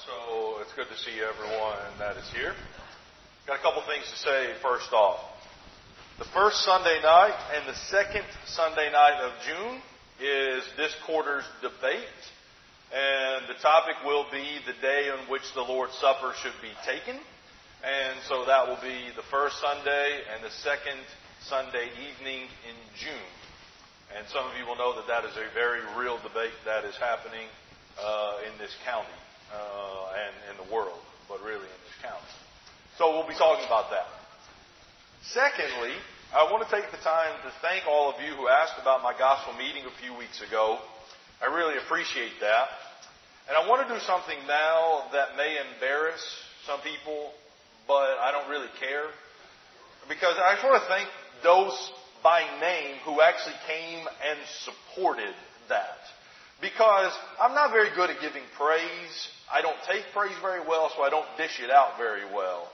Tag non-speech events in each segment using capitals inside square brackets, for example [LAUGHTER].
So it's good to see everyone that is here. Got a couple things to say first off. The first Sunday night and the second Sunday night of June is this quarter's debate. And the topic will be the day on which the Lord's Supper should be taken. And so that will be the first Sunday and the second Sunday evening in June. And some of you will know that that is a very real debate that is happening uh, in this county uh, and in the world, but really in this county. So we'll be talking about that. Secondly, I want to take the time to thank all of you who asked about my gospel meeting a few weeks ago. I really appreciate that. And I want to do something now that may embarrass some people, but I don't really care. Because I just want to thank those by name who actually came and supported that. Because I'm not very good at giving praise. I don't take praise very well, so I don't dish it out very well.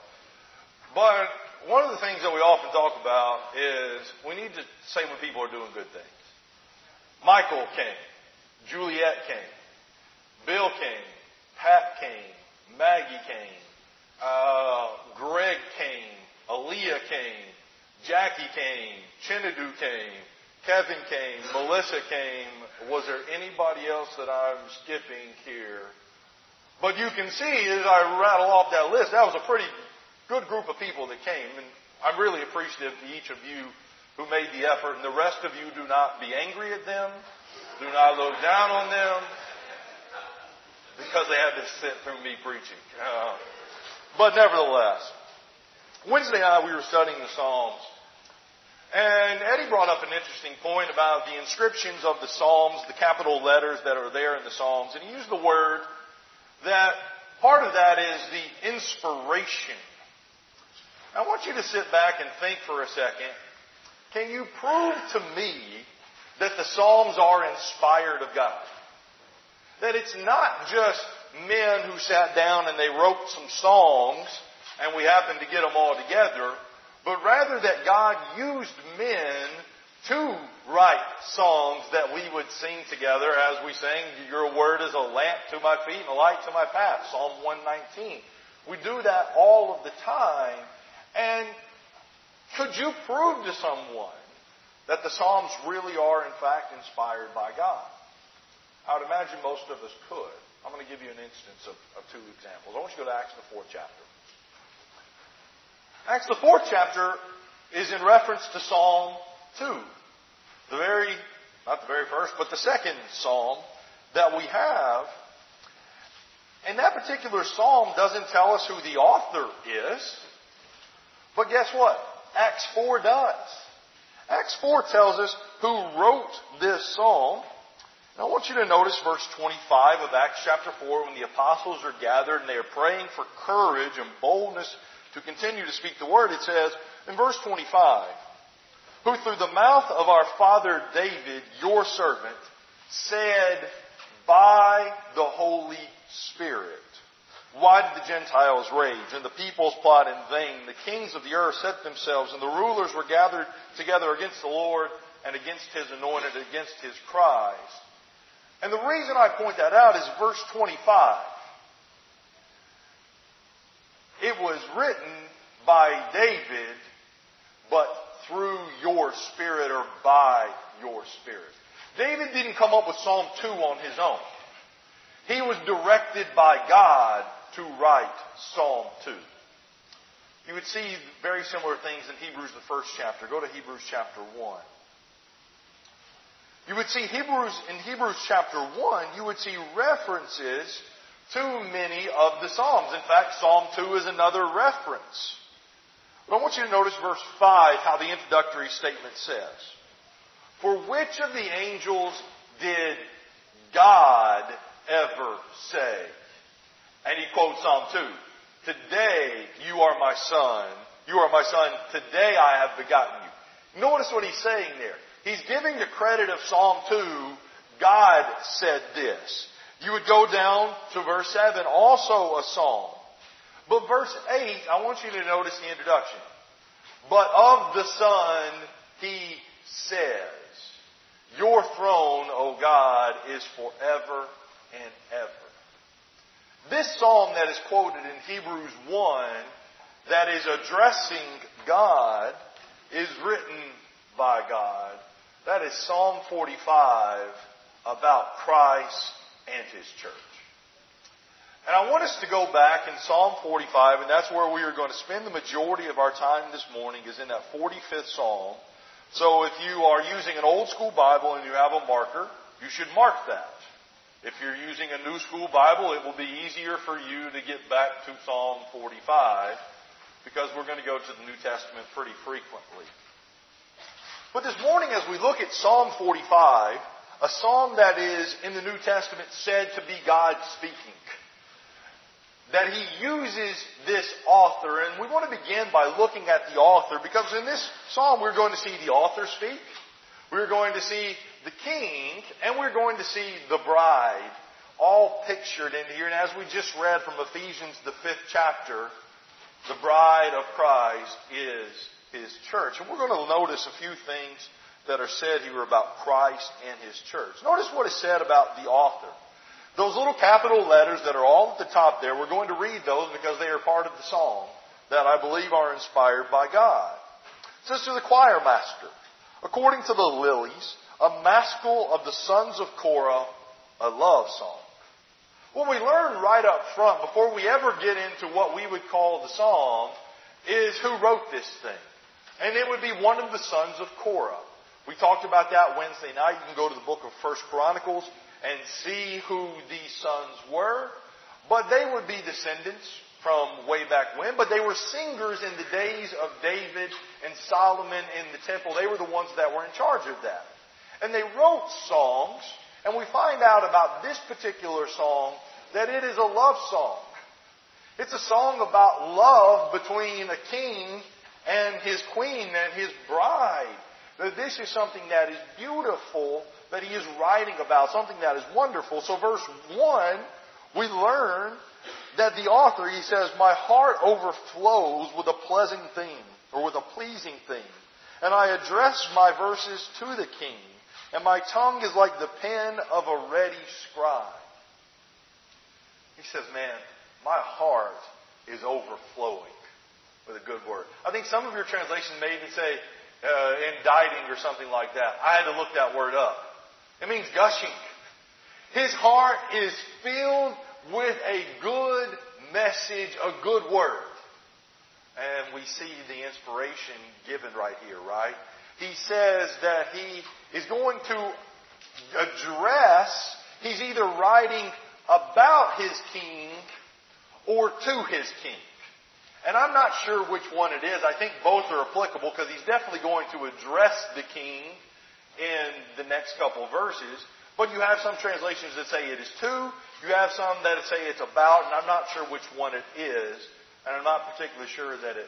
But one of the things that we often talk about is we need to say when people are doing good things. Michael came. Juliet came. Bill came. Pat came. Maggie came. Uh, Greg came. Aaliyah came. Jackie came, Chinadu came, Kevin came, Melissa came. Was there anybody else that I'm skipping here? But you can see as I rattle off that list, that was a pretty good group of people that came. And I'm really appreciative to each of you who made the effort. And the rest of you do not be angry at them. Do not look down on them because they had to sit through me preaching. Uh, but nevertheless, Wednesday night we were studying the Psalms. And Eddie brought up an interesting point about the inscriptions of the Psalms, the capital letters that are there in the Psalms. And he used the word that part of that is the inspiration. I want you to sit back and think for a second. Can you prove to me that the Psalms are inspired of God? That it's not just men who sat down and they wrote some songs and we happen to get them all together, but rather that God used men to write songs that we would sing together as we sang, Your word is a lamp to my feet and a light to my path, Psalm 119. We do that all of the time. And could you prove to someone that the Psalms really are in fact inspired by God? I would imagine most of us could. I'm going to give you an instance of, of two examples. I want you to go to Acts, the fourth chapter. Acts, the fourth chapter, is in reference to Psalm 2. The very, not the very first, but the second psalm that we have. And that particular psalm doesn't tell us who the author is. But guess what? Acts 4 does. Acts 4 tells us who wrote this psalm. And I want you to notice verse 25 of Acts chapter 4 when the apostles are gathered and they are praying for courage and boldness to continue to speak the word, it says in verse 25, who through the mouth of our father David, your servant, said by the Holy Spirit, why did the Gentiles rage and the peoples plot in vain? The kings of the earth set themselves and the rulers were gathered together against the Lord and against his anointed, against his Christ. And the reason I point that out is verse 25. It was written by David, but through your spirit or by your spirit. David didn't come up with Psalm 2 on his own. He was directed by God to write Psalm 2. You would see very similar things in Hebrews, the first chapter. Go to Hebrews chapter 1. You would see Hebrews, in Hebrews chapter 1, you would see references to many of the Psalms. In fact, Psalm 2 is another reference. But I want you to notice verse 5, how the introductory statement says. For which of the angels did God ever say? And he quotes Psalm 2. Today you are my son. You are my son. Today I have begotten you. Notice what he's saying there. He's giving the credit of Psalm 2. God said this. You would go down to verse 7, also a psalm. But verse 8, I want you to notice the introduction. But of the Son, he says, Your throne, O God, is forever and ever. This psalm that is quoted in Hebrews 1 that is addressing God is written by God. That is Psalm 45 about Christ and His church. And I want us to go back in Psalm 45, and that's where we are going to spend the majority of our time this morning, is in that 45th Psalm. So if you are using an old school Bible and you have a marker, you should mark that. If you're using a new school Bible, it will be easier for you to get back to Psalm 45 because we're going to go to the New Testament pretty frequently. But this morning, as we look at Psalm 45, a psalm that is in the New Testament said to be God speaking, that he uses this author, and we want to begin by looking at the author because in this psalm we're going to see the author speak, we're going to see the king, and we're going to see the bride all pictured in here. And as we just read from Ephesians, the fifth chapter, the bride of Christ is his church. And we're going to notice a few things that are said here about Christ and his church. Notice what is said about the author. Those little capital letters that are all at the top there, we're going to read those because they are part of the psalm that I believe are inspired by God. It says to the choir master, according to the lilies, a maskil of the sons of Korah, a love song. What we learn right up front, before we ever get into what we would call the psalm, is who wrote this thing. And it would be one of the sons of Korah. We talked about that Wednesday night. You can go to the book of First Chronicles and see who these sons were. But they would be descendants from way back when, but they were singers in the days of David and Solomon in the temple. They were the ones that were in charge of that. And they wrote songs, and we find out about this particular song that it is a love song. It's a song about love between a king and his queen and his bride. That this is something that is beautiful that he is writing about, something that is wonderful. So verse 1, we learn that the author, he says, My heart overflows with a pleasant theme, or with a pleasing theme. And I address my verses to the king, and my tongue is like the pen of a ready scribe. He says, Man, my heart is overflowing with a good word. I think some of your translations may even say, uh, inditing or something like that. I had to look that word up. It means gushing. His heart is filled with a good message, a good word. And we see the inspiration given right here, right? He says that he is going to address, he's either writing about his king or to his king. And I'm not sure which one it is. I think both are applicable because he's definitely going to address the king in the next couple verses. But you have some translations that say it is to. You have some that say it's about, and I'm not sure which one it is. And I'm not particularly sure that it,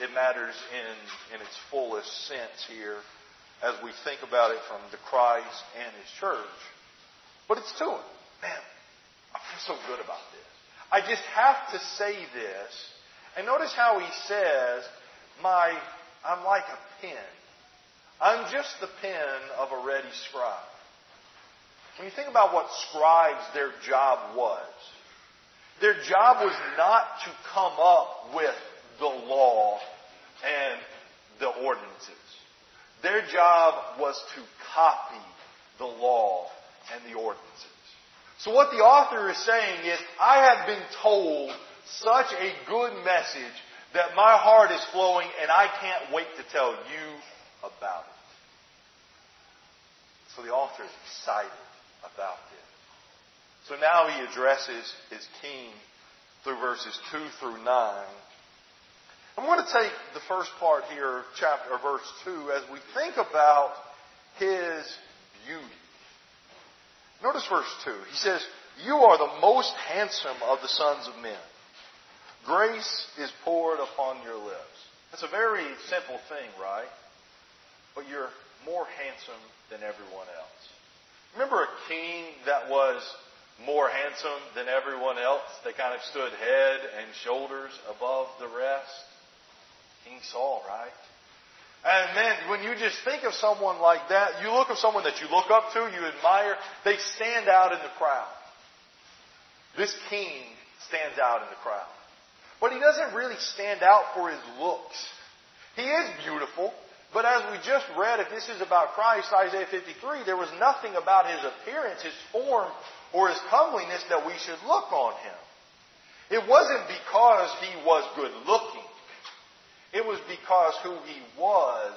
it matters in, in its fullest sense here as we think about it from the Christ and His church. But it's to Him. Man, I feel so good about this. I just have to say this. And notice how he says, my, I'm like a pen. I'm just the pen of a ready scribe. When you think about what scribes their job was, their job was not to come up with the law and the ordinances. Their job was to copy the law and the ordinances. So what the author is saying is, I have been told such a good message that my heart is flowing and I can't wait to tell you about it. So the author is excited about this. So now he addresses his king through verses 2 through 9. I'm going to take the first part here, chapter verse 2, as we think about his beauty. Notice verse 2. He says, You are the most handsome of the sons of men. Grace is poured upon your lips. That's a very simple thing, right? But you're more handsome than everyone else. Remember a king that was more handsome than everyone else? They kind of stood head and shoulders above the rest? King Saul, right? And man, when you just think of someone like that, you look at someone that you look up to, you admire, they stand out in the crowd. This king stands out in the crowd. But he doesn't really stand out for his looks. He is beautiful, but as we just read, if this is about Christ, Isaiah 53, there was nothing about his appearance, his form, or his comeliness that we should look on him. It wasn't because he was good looking. It was because who he was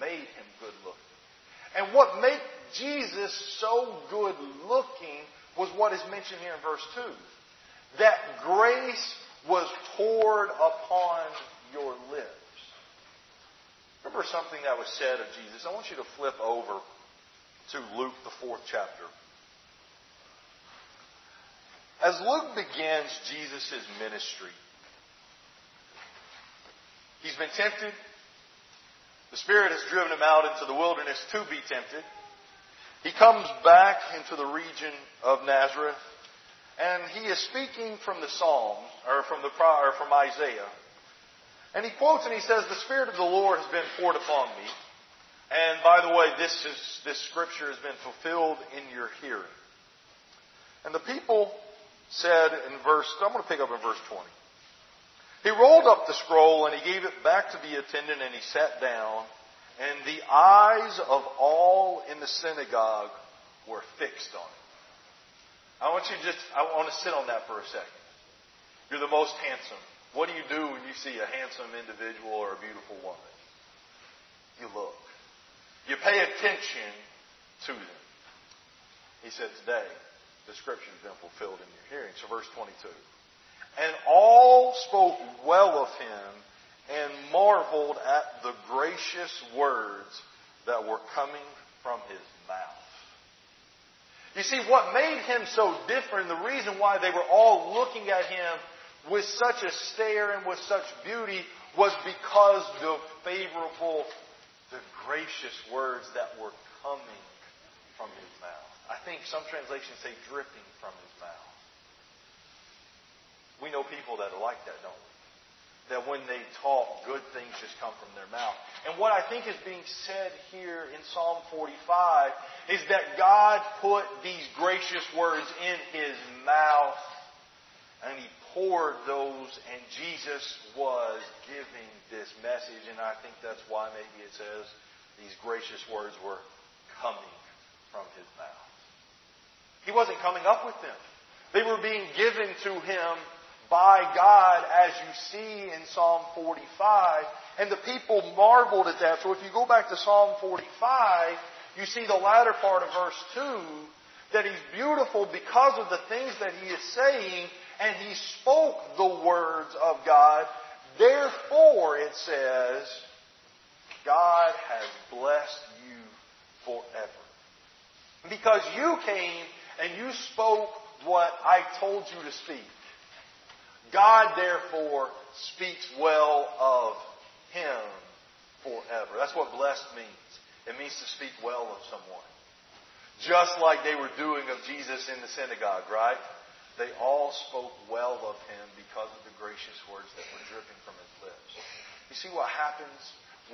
made him good looking. And what made Jesus so good looking was what is mentioned here in verse 2. That grace was poured upon your lips. Remember something that was said of Jesus? I want you to flip over to Luke, the fourth chapter. As Luke begins Jesus' ministry, he's been tempted. The Spirit has driven him out into the wilderness to be tempted. He comes back into the region of Nazareth, and he is speaking from the Psalm or from the or from Isaiah. And he quotes and he says, The Spirit of the Lord has been poured upon me. And by the way, this is this scripture has been fulfilled in your hearing. And the people said in verse I'm going to pick up in verse 20. He rolled up the scroll and he gave it back to the attendant and he sat down. And the eyes of all in the synagogue were fixed on him. I want you to just, I want to sit on that for a second. You're the most handsome. What do you do when you see a handsome individual or a beautiful woman? You look. You pay attention to them. He said, today, the scripture has been fulfilled in your hearing. So verse 22. And all spoke well of him and marveled at the gracious words that were coming from his mouth. You see, what made him so different, the reason why they were all looking at him with such a stare and with such beauty, was because the favorable, the gracious words that were coming from his mouth. I think some translations say dripping from his mouth. We know people that are like that, don't we? That when they talk, good things just come from their mouth. And what I think is being said here in Psalm 45 is that God put these gracious words in his mouth and he poured those, and Jesus was giving this message. And I think that's why maybe it says these gracious words were coming from his mouth. He wasn't coming up with them. They were being given to him by God as you see in Psalm 45. And the people marveled at that. So if you go back to Psalm 45, you see the latter part of verse 2 that he's beautiful because of the things that he is saying and he spoke the words of God. Therefore, it says, God has blessed you forever. Because you came and you spoke what I told you to speak. God, therefore, speaks well of him forever. That's what blessed means. It means to speak well of someone. Just like they were doing of Jesus in the synagogue, right? They all spoke well of him because of the gracious words that were dripping from his lips. You see what happens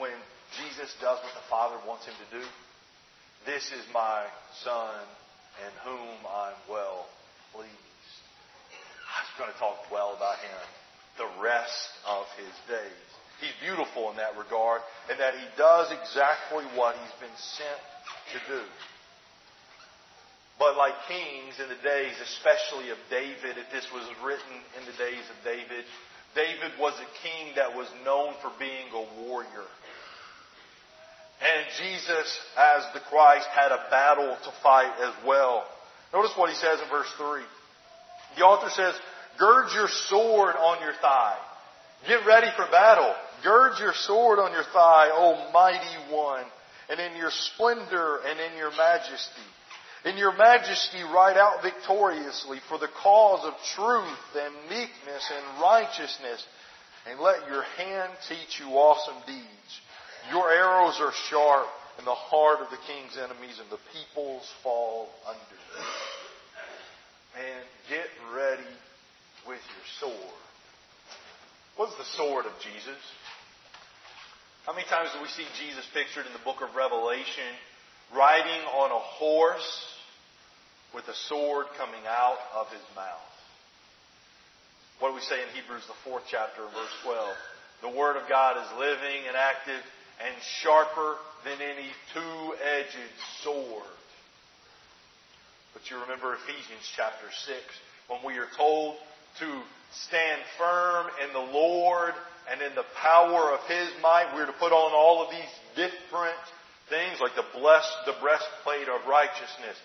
when Jesus does what the Father wants him to do? This is my Son in whom I'm well pleased. Going to talk well about him the rest of his days. He's beautiful in that regard, and that he does exactly what he's been sent to do. But like kings in the days, especially of David, if this was written in the days of David, David was a king that was known for being a warrior. And Jesus, as the Christ, had a battle to fight as well. Notice what he says in verse 3. The author says, gird your sword on your thigh. Get ready for battle. Gird your sword on your thigh, O mighty one, and in your splendor and in your majesty. In your majesty ride out victoriously for the cause of truth and meekness and righteousness, and let your hand teach you awesome deeds. Your arrows are sharp, and the heart of the king's enemies and the peoples fall under them. And get ready with your sword. What's the sword of Jesus? How many times do we see Jesus pictured in the book of Revelation riding on a horse with a sword coming out of his mouth? what do we say in Hebrews, the fourth chapter, verse 12? The Word of God is living and active and sharper than any two-edged sword. But you remember Ephesians chapter 6, when we are told to stand firm in the Lord and in the power of His might. We're to put on all of these different things like the blessed, the breastplate of righteousness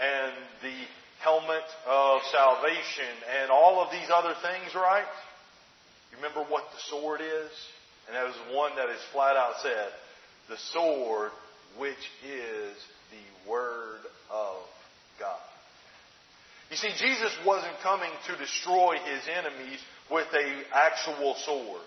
and the helmet of salvation and all of these other things, right? You remember what the sword is? And that was one that is flat out said, the sword which is the Word of God. You see, Jesus wasn't coming to destroy his enemies with a actual sword.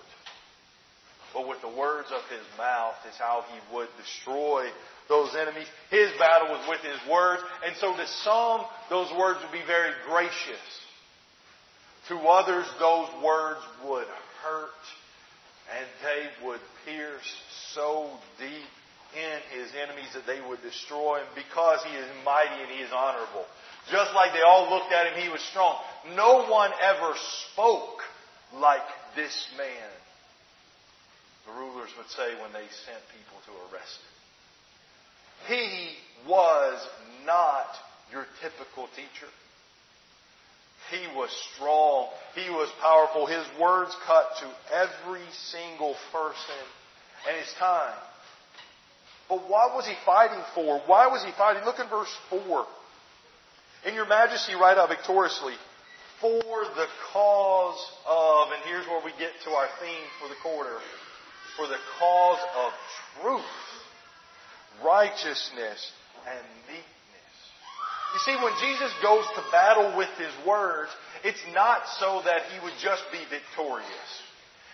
But with the words of his mouth is how he would destroy those enemies. His battle was with his words. And so to some, those words would be very gracious. To others, those words would hurt and they would pierce so deep in his enemies that they would destroy him because he is mighty and he is honorable. Just like they all looked at him, he was strong. No one ever spoke like this man. The rulers would say when they sent people to arrest him. He was not your typical teacher. He was strong. He was powerful. His words cut to every single person and his time. But what was he fighting for? Why was he fighting? Look in verse 4. In your majesty, write out victoriously, for the cause of, and here's where we get to our theme for the quarter, for the cause of truth, righteousness, and meekness. You see, when Jesus goes to battle with his words, it's not so that he would just be victorious.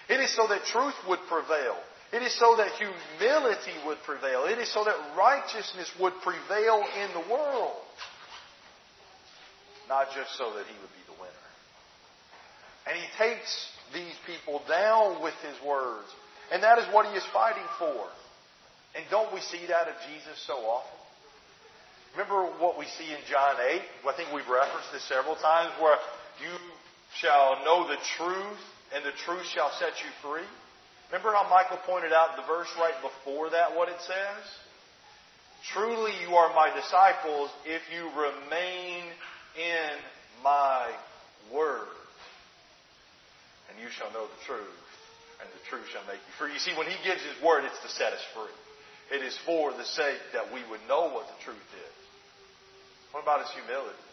It is so that truth would prevail. It is so that humility would prevail. It is so that righteousness would prevail in the world. Not just so that he would be the winner. And he takes these people down with his words. And that is what he is fighting for. And don't we see that of Jesus so often? Remember what we see in John 8? I think we've referenced this several times where you shall know the truth and the truth shall set you free. Remember how Michael pointed out the verse right before that, what it says? Truly you are my disciples if you remain in my word. And you shall know the truth, and the truth shall make you free. You see, when he gives his word, it's to set us free. It is for the sake that we would know what the truth is. What about his humility?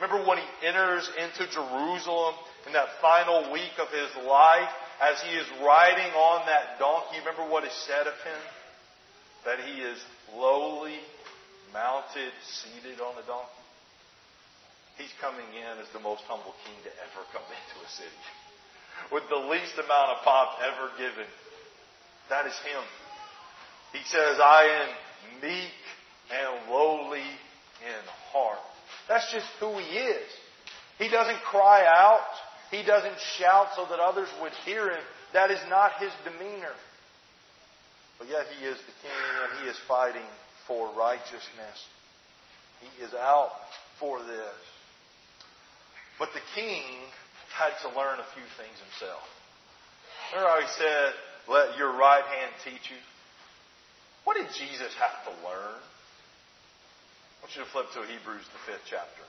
Remember when he enters into Jerusalem in that final week of his life as he is riding on that donkey, remember what is said of him? That he is lowly, mounted, seated on the donkey. He's coming in as the most humble king to ever come [LAUGHS] into a city. With the least amount of pomp ever given. That is him. He says, I am meek and lowly in heart. That's just who he is. He doesn't cry out. He doesn't shout so that others would hear him. That is not his demeanor. But yet he is the king and he is fighting for righteousness. He is out for this. But the king had to learn a few things himself. Remember how he said, let your right hand teach you? What did Jesus have to learn? I want you to flip to Hebrews, the fifth chapter.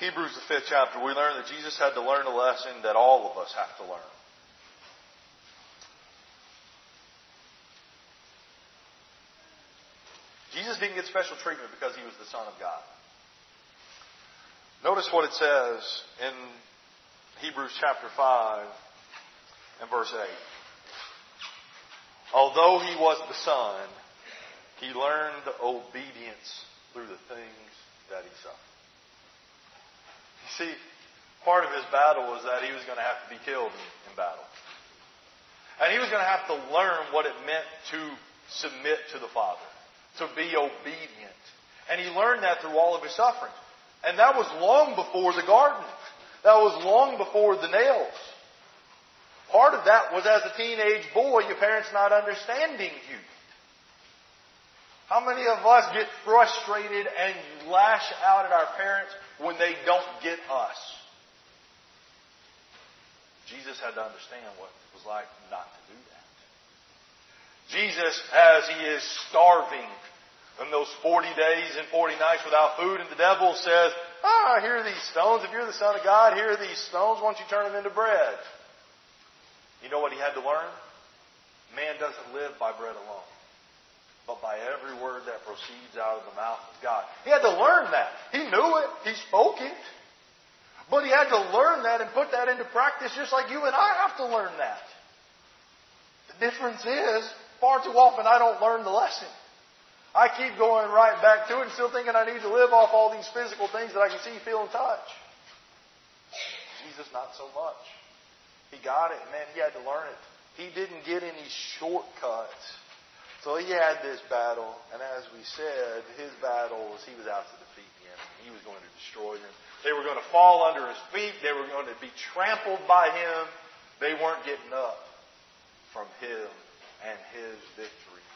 Hebrews, the fifth chapter, we learn that Jesus had to learn a lesson that all of us have to learn. Jesus didn't get special treatment because he was the Son of God. Notice what it says in Hebrews chapter 5 and verse 8. Although he was the Son, he learned obedience through the things that he suffered. You see, part of his battle was that he was going to have to be killed in, in battle. And he was going to have to learn what it meant to submit to the Father, to be obedient. And he learned that through all of his sufferings. And that was long before the garden. That was long before the nails. Part of that was as a teenage boy, your parents not understanding you. How many of us get frustrated and lash out at our parents when they don't get us? Jesus had to understand what it was like not to do that. Jesus, as he is starving in those 40 days and 40 nights without food, and the devil says, Ah, here are these stones. If you're the Son of God, here are these stones. Why don't you turn them into bread? You know what he had to learn? Man doesn't live by bread alone, but by every word that proceeds out of the mouth of God. He had to learn that. He knew it. He spoke it. But he had to learn that and put that into practice just like you and I have to learn that. The difference is, far too often I don't learn the lesson. I keep going right back to it and still thinking I need to live off all these physical things that I can see, feel, and touch. Jesus, not so much. He got it, man. He had to learn it. He didn't get any shortcuts. So he had this battle, and as we said, his battle was he was out to defeat the enemy. He was going to destroy them. They were going to fall under his feet. They were going to be trampled by him. They weren't getting up from him and his victory.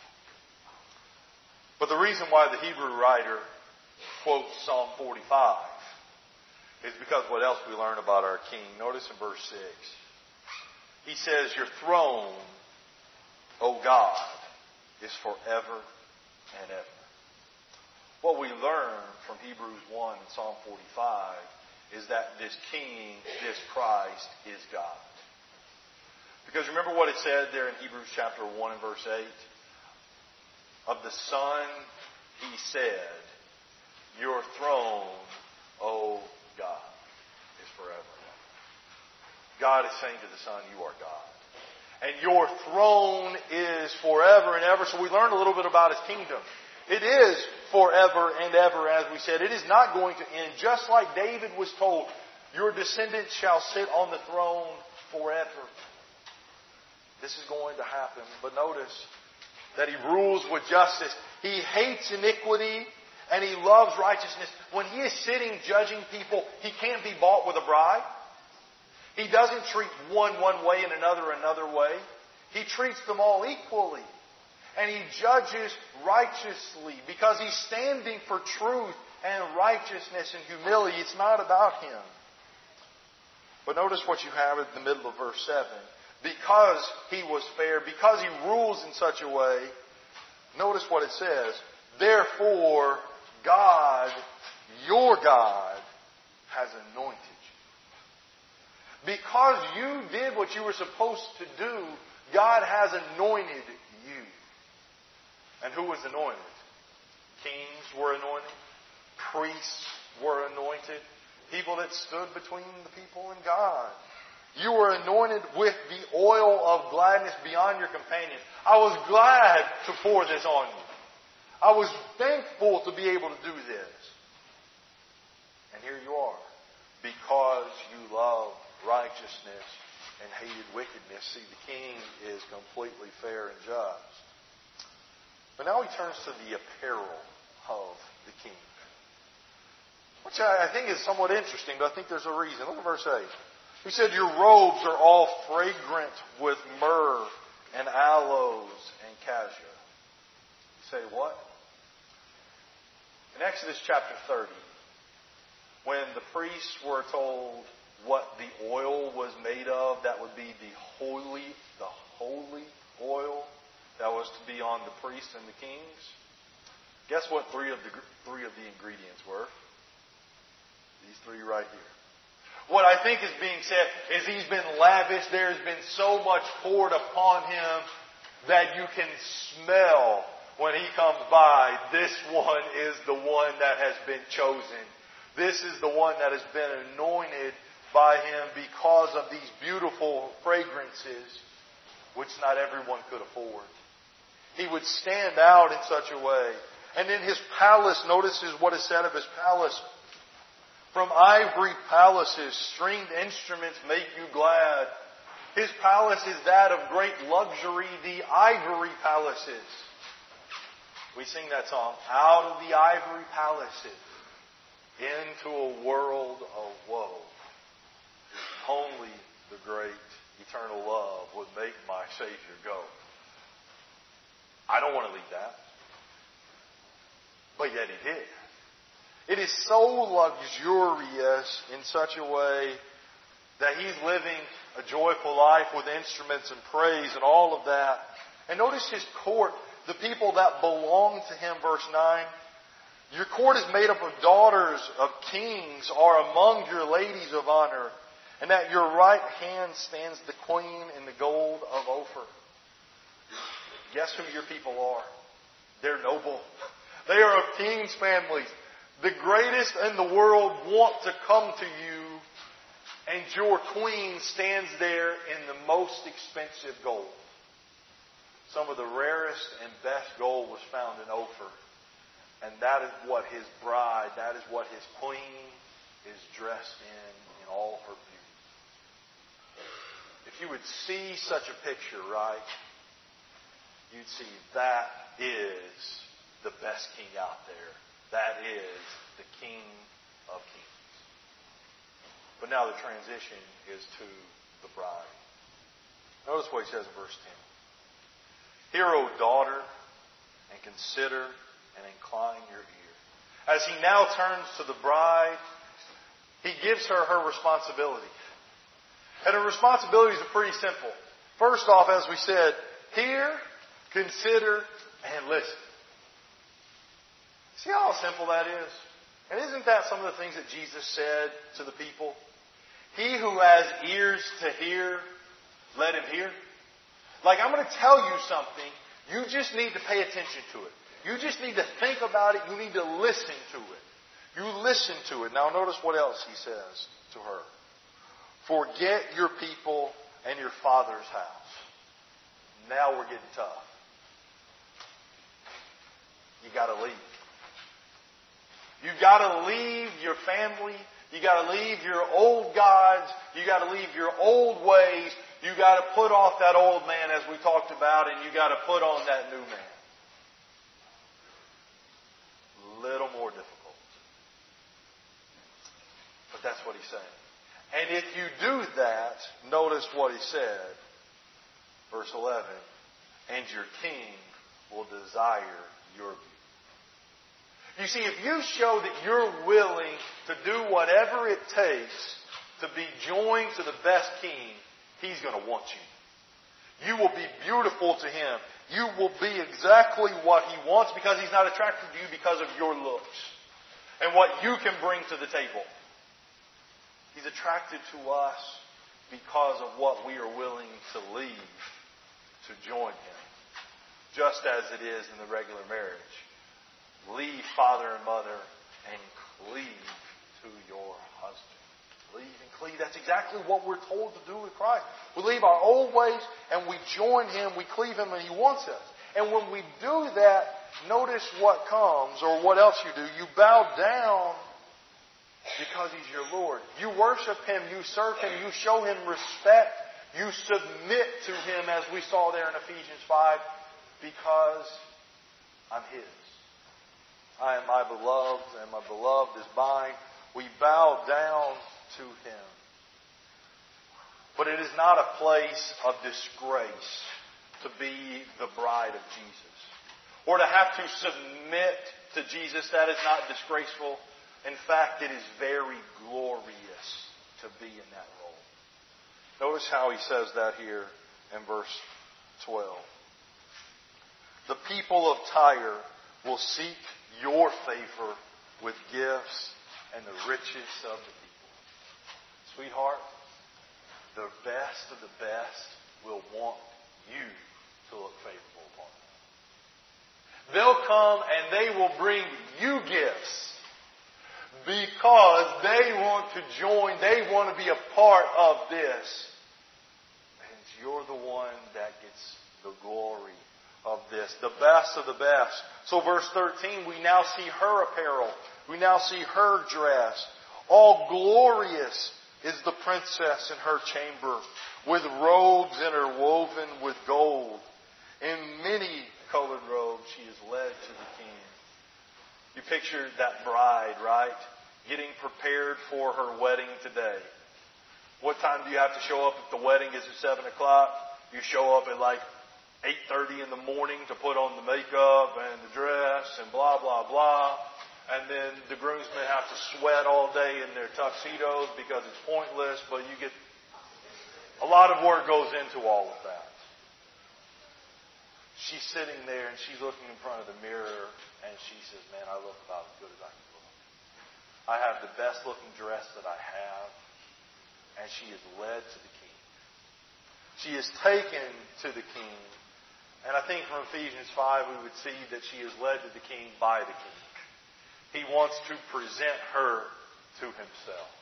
But the reason why the Hebrew writer quotes Psalm 45 is because what else we learn about our King. Notice in verse 6. He says, Your throne, O God, is forever and ever. What we learn from Hebrews 1 and Psalm 45 is that this King, this Christ, is God. Because remember what it said there in Hebrews chapter 1 and verse 8? Of the Son, he said, Your throne, O God, is forever. God is saying to the Son, You are God. And your throne is forever and ever. So we learned a little bit about His kingdom. It is forever and ever, as we said. It is not going to end. Just like David was told, your descendants shall sit on the throne forever. This is going to happen. But notice that he rules with justice. He hates iniquity and he loves righteousness. When he is sitting judging people, he can't be bought with a bribe. He doesn't treat one one way and another another way. He treats them all equally and he judges righteously because he's standing for truth and righteousness and humility. It's not about him. But notice what you have at the middle of verse 7. Because he was fair, because he rules in such a way, notice what it says. Therefore, God, your God, has anointed you. Because you did what you were supposed to do, God has anointed you. and who was anointed? Kings were anointed. Priests were anointed. People that stood between the people and God. You were anointed with the oil of gladness beyond your companions. I was glad to pour this on you. I was thankful to be able to do this. And here you are. Because you love righteousness and hated wickedness. See, the king is completely fair and just. But now he turns to the apparel of the king. Which I think is somewhat interesting, but I think there's a reason. Look at verse 8. He said, Your robes are all fragrant with myrrh and aloes and cassia. You say, what? In Exodus chapter 30, when the priests were told what the oil was made of, that would be the holy, the holy oil that was to be on the priests and the kings. Guess what three of the three of the ingredients were? These three right here. What I think is being said is he's been lavish. There's been so much poured upon him that you can smell when he comes by. This one is the one that has been chosen. This is the one that has been anointed by him because of these beautiful fragrances which not everyone could afford. He would stand out in such a way. And in his palace, notices what is said of his palace. From ivory palaces, stringed instruments make you glad. His palace is that of great luxury, the ivory palaces. We sing that song, out of the ivory palaces into a world of woe. Only the great eternal love would make my Savior go. I don't want to leave that. but yet he did. It is so luxurious in such a way that he's living a joyful life with instruments and praise and all of that. And notice his court, the people that belong to him, verse 9. Your court is made up of daughters of kings are among your ladies of honor, and at your right hand stands the queen in the gold of Ophir. Guess who your people are? They're noble. They are of kings' families. The greatest in the world want to come to you, and your queen stands there in the most expensive gold. Some of the rarest and best gold was found in Ophir. And that is what his bride, that is what his queen is dressed in, in all her beauty. If you would see such a picture, right, you'd see that is the best king out there. That is the king of kings. But now the transition is to the bride. Notice what he says in verse 10. Hear, O daughter, and consider and incline your ear. As he now turns to the bride, he gives her her responsibility. And her responsibilities are pretty simple. First off, as we said, hear, consider, and listen. See how simple that is? And isn't that some of the things that Jesus said to the people? He who has ears to hear, let him hear. Like, I'm going to tell you something. You just need to pay attention to it. You just need to think about it. You need to listen to it. You listen to it. Now notice what else he says to her. Forget your people and your father's house. Now we're getting tough. You gotta leave. You gotta leave your family. You gotta leave your old gods. You gotta leave your old ways. You gotta put off that old man as we talked about and you gotta put on that new man. A little more difficult. But that's what he's saying. And if you do that, notice what he said. Verse 11. And your king will desire your beauty. You see, if you show that you're willing to do whatever it takes to be joined to the best king, he's going to want you. You will be beautiful to him you will be exactly what He wants because He's not attracted to you because of your looks and what you can bring to the table. He's attracted to us because of what we are willing to leave to join Him. Just as it is in the regular marriage. Leave father and mother and cleave to your husband. Leave and cleave. That's exactly what we're told to do with Christ. We leave our old ways and we join Him, we cleave Him, and He wants us. And when we do that, notice what comes, or what else you do. You bow down because He's your Lord. You worship Him, you serve Him, you show Him respect, you submit to Him, as we saw there in Ephesians 5, because I'm His. I am my beloved, and my beloved is mine. We bow down to Him. But it is not a place of disgrace to be the bride of Jesus. Or to have to submit to Jesus. That is not disgraceful. In fact, it is very glorious to be in that role. Notice how he says that here in verse 12. The people of Tyre will seek your favor with gifts and the riches of the people. Sweetheart, the best of the best will want you to look favorable upon them. They'll come and they will bring you gifts because they want to join, they want to be a part of this. And you're the one that gets the glory of this, the best of the best. So verse 13, we now see her apparel. We now see her dress, all glorious is the princess in her chamber, with robes interwoven with gold. In many colored robes, she is led to the king. You picture that bride, right? Getting prepared for her wedding today. What time do you have to show up if the wedding is at 7 o'clock? You show up at like 8.30 in the morning to put on the makeup and the dress and blah, blah, blah. And then the groomsmen have to sweat all day in their tuxedos because it's pointless, but you get a lot of work goes into all of that. She's sitting there and she's looking in front of the mirror and she says, Man, I look about as good as I can look. I have the best looking dress that I have. And she is led to the king. She is taken to the king. And I think from Ephesians 5 we would see that she is led to the king by the king. He wants to present her to himself.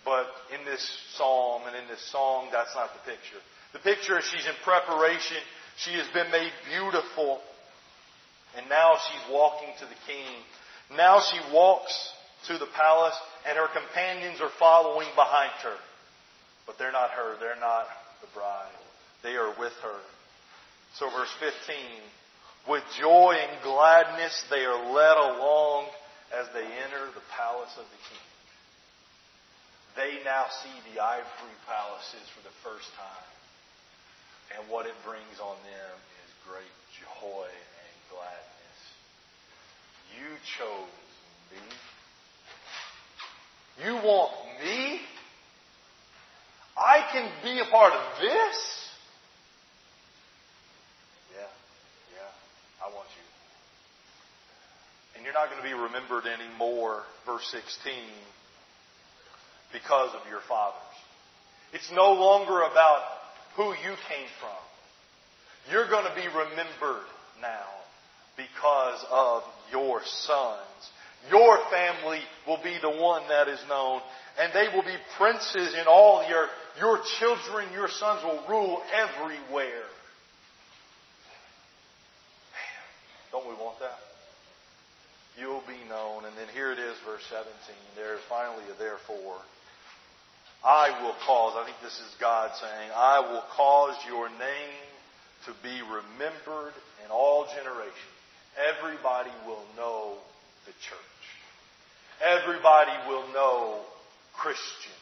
But in this psalm and in this song, that's not the picture. The picture is she's in preparation. She has been made beautiful. And now she's walking to the king. Now she walks to the palace and her companions are following behind her. But they're not her. They're not the bride. They are with her. So verse 15. With joy and gladness they are led along as they enter the palace of the king. They now see the ivory palaces for the first time. And what it brings on them is great joy and gladness. You chose me. You want me? I can be a part of this? I want you. And you're not going to be remembered anymore, verse 16, because of your fathers. It's no longer about who you came from. You're going to be remembered now because of your sons. Your family will be the one that is known, and they will be princes in all the earth. Your children, your sons will rule everywhere. Man, don't we want that? You'll be known. And then here it is, verse 17. There is finally a therefore. I will cause, I think this is God saying, I will cause your name to be remembered in all generations. Everybody will know the church. Everybody will know Christians.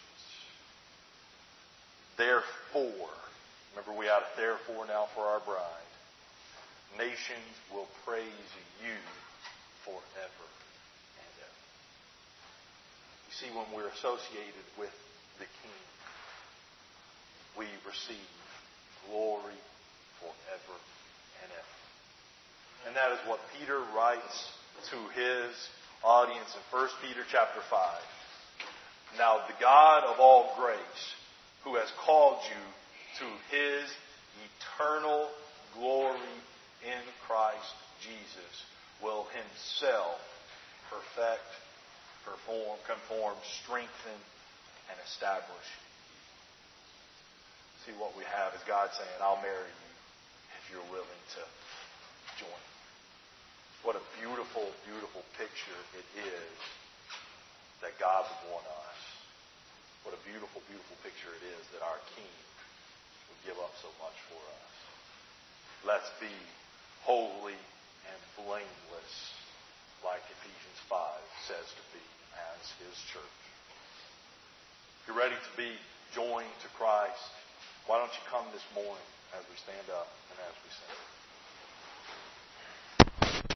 Therefore, remember we have a therefore now for our bride. Nations will praise you forever and ever. You see, when we're associated with the King, we receive glory forever and ever. And that is what Peter writes to his audience in 1 Peter chapter 5. Now the God of all grace, who has called you to his eternal glory in Christ Jesus, will himself perfect, perform, conform, strengthen, and establish See what we have is God saying, I'll marry you if you're willing to join. What a beautiful, beautiful picture it is that God would want us. What a beautiful, beautiful picture it is that our King would give up so much for us. Let's be holy and blameless like Ephesians 5 says to be as his church. If you're ready to be joined to Christ, why don't you come this morning as we stand up and as we sing?